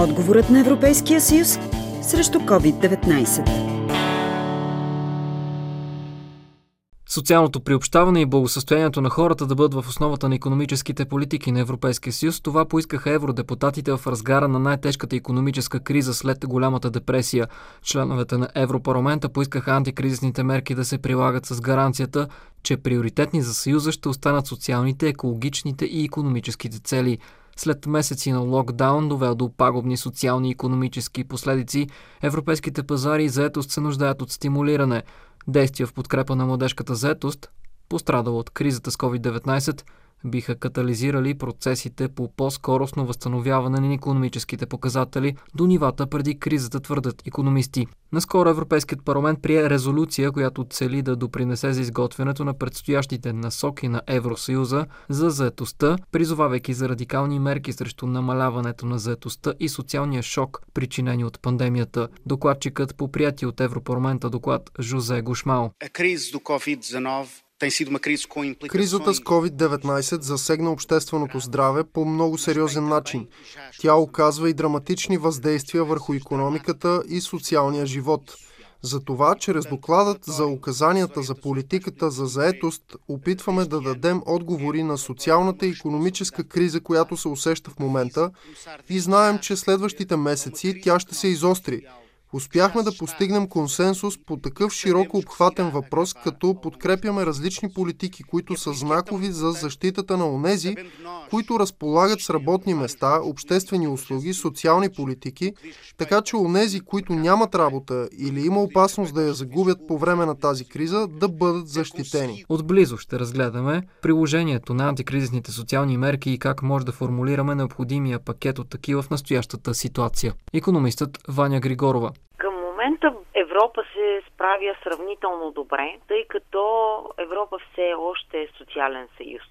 Отговорът на Европейския съюз срещу COVID-19. Социалното приобщаване и благосъстоянието на хората да бъдат в основата на економическите политики на Европейския съюз, това поискаха евродепутатите в разгара на най-тежката економическа криза след голямата депресия. Членовете на Европарламента поискаха антикризисните мерки да се прилагат с гаранцията, че приоритетни за Съюза ще останат социалните, екологичните и економическите цели – след месеци на локдаун, довел до пагубни социални и економически последици, европейските пазари и заетост се нуждаят от стимулиране. Действия в подкрепа на младежката заетост, пострадала от кризата с COVID-19, биха катализирали процесите по по-скоростно възстановяване на економическите показатели до нивата преди кризата, твърдат економисти. Наскоро Европейският парламент прие резолюция, която цели да допринесе за изготвянето на предстоящите насоки на Евросъюза за заетостта, призовавайки за радикални мерки срещу намаляването на заетостта и социалния шок, причинени от пандемията. Докладчикът по прияти от Европарламента доклад Жозе Гушмал. Кризата с COVID-19 засегна общественото здраве по много сериозен начин. Тя оказва и драматични въздействия върху економиката и социалния живот. Затова, чрез докладът за указанията за политиката за заетост, опитваме да дадем отговори на социалната и економическа криза, която се усеща в момента и знаем, че следващите месеци тя ще се изостри. Успяхме да постигнем консенсус по такъв широко обхватен въпрос, като подкрепяме различни политики, които са знакови за защитата на онези, които разполагат с работни места, обществени услуги, социални политики, така че онези, които нямат работа или има опасност да я загубят по време на тази криза, да бъдат защитени. Отблизо ще разгледаме приложението на антикризисните социални мерки и как може да формулираме необходимия пакет от такива в настоящата ситуация. Економистът Ваня Григорова момента Европа се справя сравнително добре, тъй като Европа все още е социален съюз.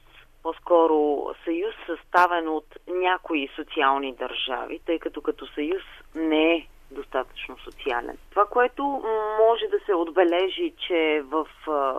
По-скоро съюз съставен от някои социални държави, тъй като като съюз не е достатъчно социален. Това, което може да се отбележи, че в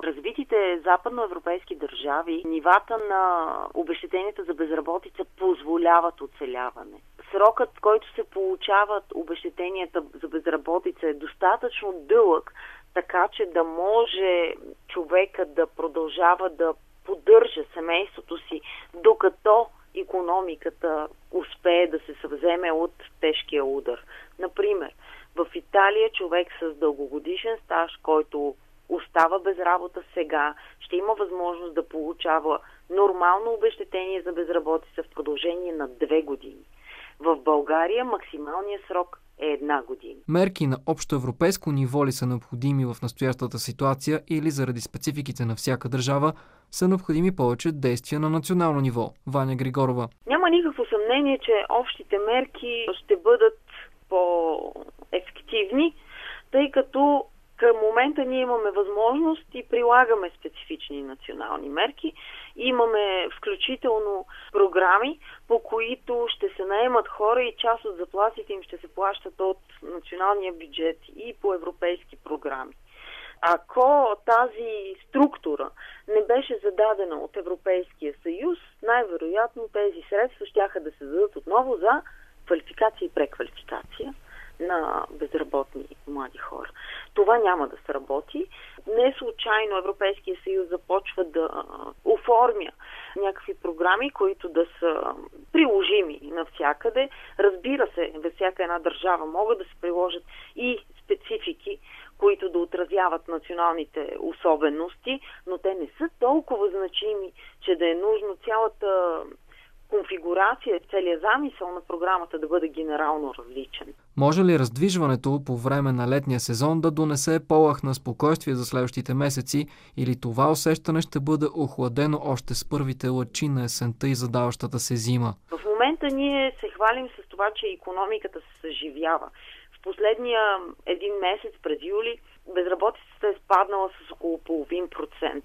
развитите западноевропейски държави нивата на обещетенията за безработица позволяват оцеляване. Срокът, който се получават обещетенията за безработица е достатъчно дълъг, така че да може човека да продължава да поддържа семейството си, докато економиката успее да се съвземе от тежкия удар. Например, в Италия човек с дългогодишен стаж, който остава без работа сега, ще има възможност да получава нормално обещетение за безработица в продължение на две години. В България максималният срок е една година. Мерки на общо европейско ниво ли са необходими в настоящата ситуация или заради спецификите на всяка държава са необходими повече действия на национално ниво? Ваня Григорова. Няма никакво съмнение, че общите мерки ще бъдат по-ефективни, тъй като момента ние имаме възможност и прилагаме специфични национални мерки. Имаме включително програми, по които ще се наемат хора и част от заплатите им ще се плащат от националния бюджет и по европейски програми. Ако тази структура не беше зададена от Европейския съюз, най-вероятно тези средства ще да се дадат отново за квалификация и преквалификация на безработни. Това няма да се работи. Не случайно Европейския съюз започва да оформя някакви програми, които да са приложими навсякъде. Разбира се, във всяка една държава могат да се приложат и специфики, които да отразяват националните особености, но те не са толкова значими, че да е нужно цялата конфигурация, целият замисъл на програмата да бъде генерално различен. Може ли раздвижването по време на летния сезон да донесе полах на спокойствие за следващите месеци или това усещане ще бъде охладено още с първите лъчи на есента и задаващата се зима? В момента ние се хвалим с това, че економиката се съживява. В последния един месец през юли безработицата е спаднала с около половин процент.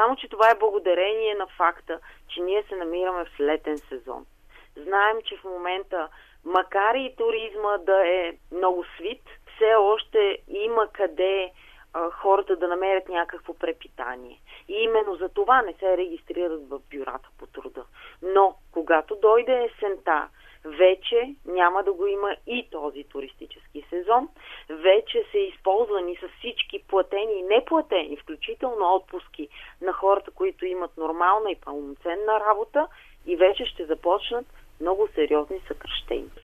Само, че това е благодарение на факта, че ние се намираме в летен сезон. Знаем, че в момента, макар и туризма да е много свит, все още има къде а, хората да намерят някакво препитание. И именно за това не се регистрират в бюрата по труда. Но, когато дойде есента, вече няма да го има и този туристически сезон. Вече са използвани с всички платени и неплатени, включително отпуски на хората, които имат нормална и пълноценна работа и вече ще започнат много сериозни съкръщения.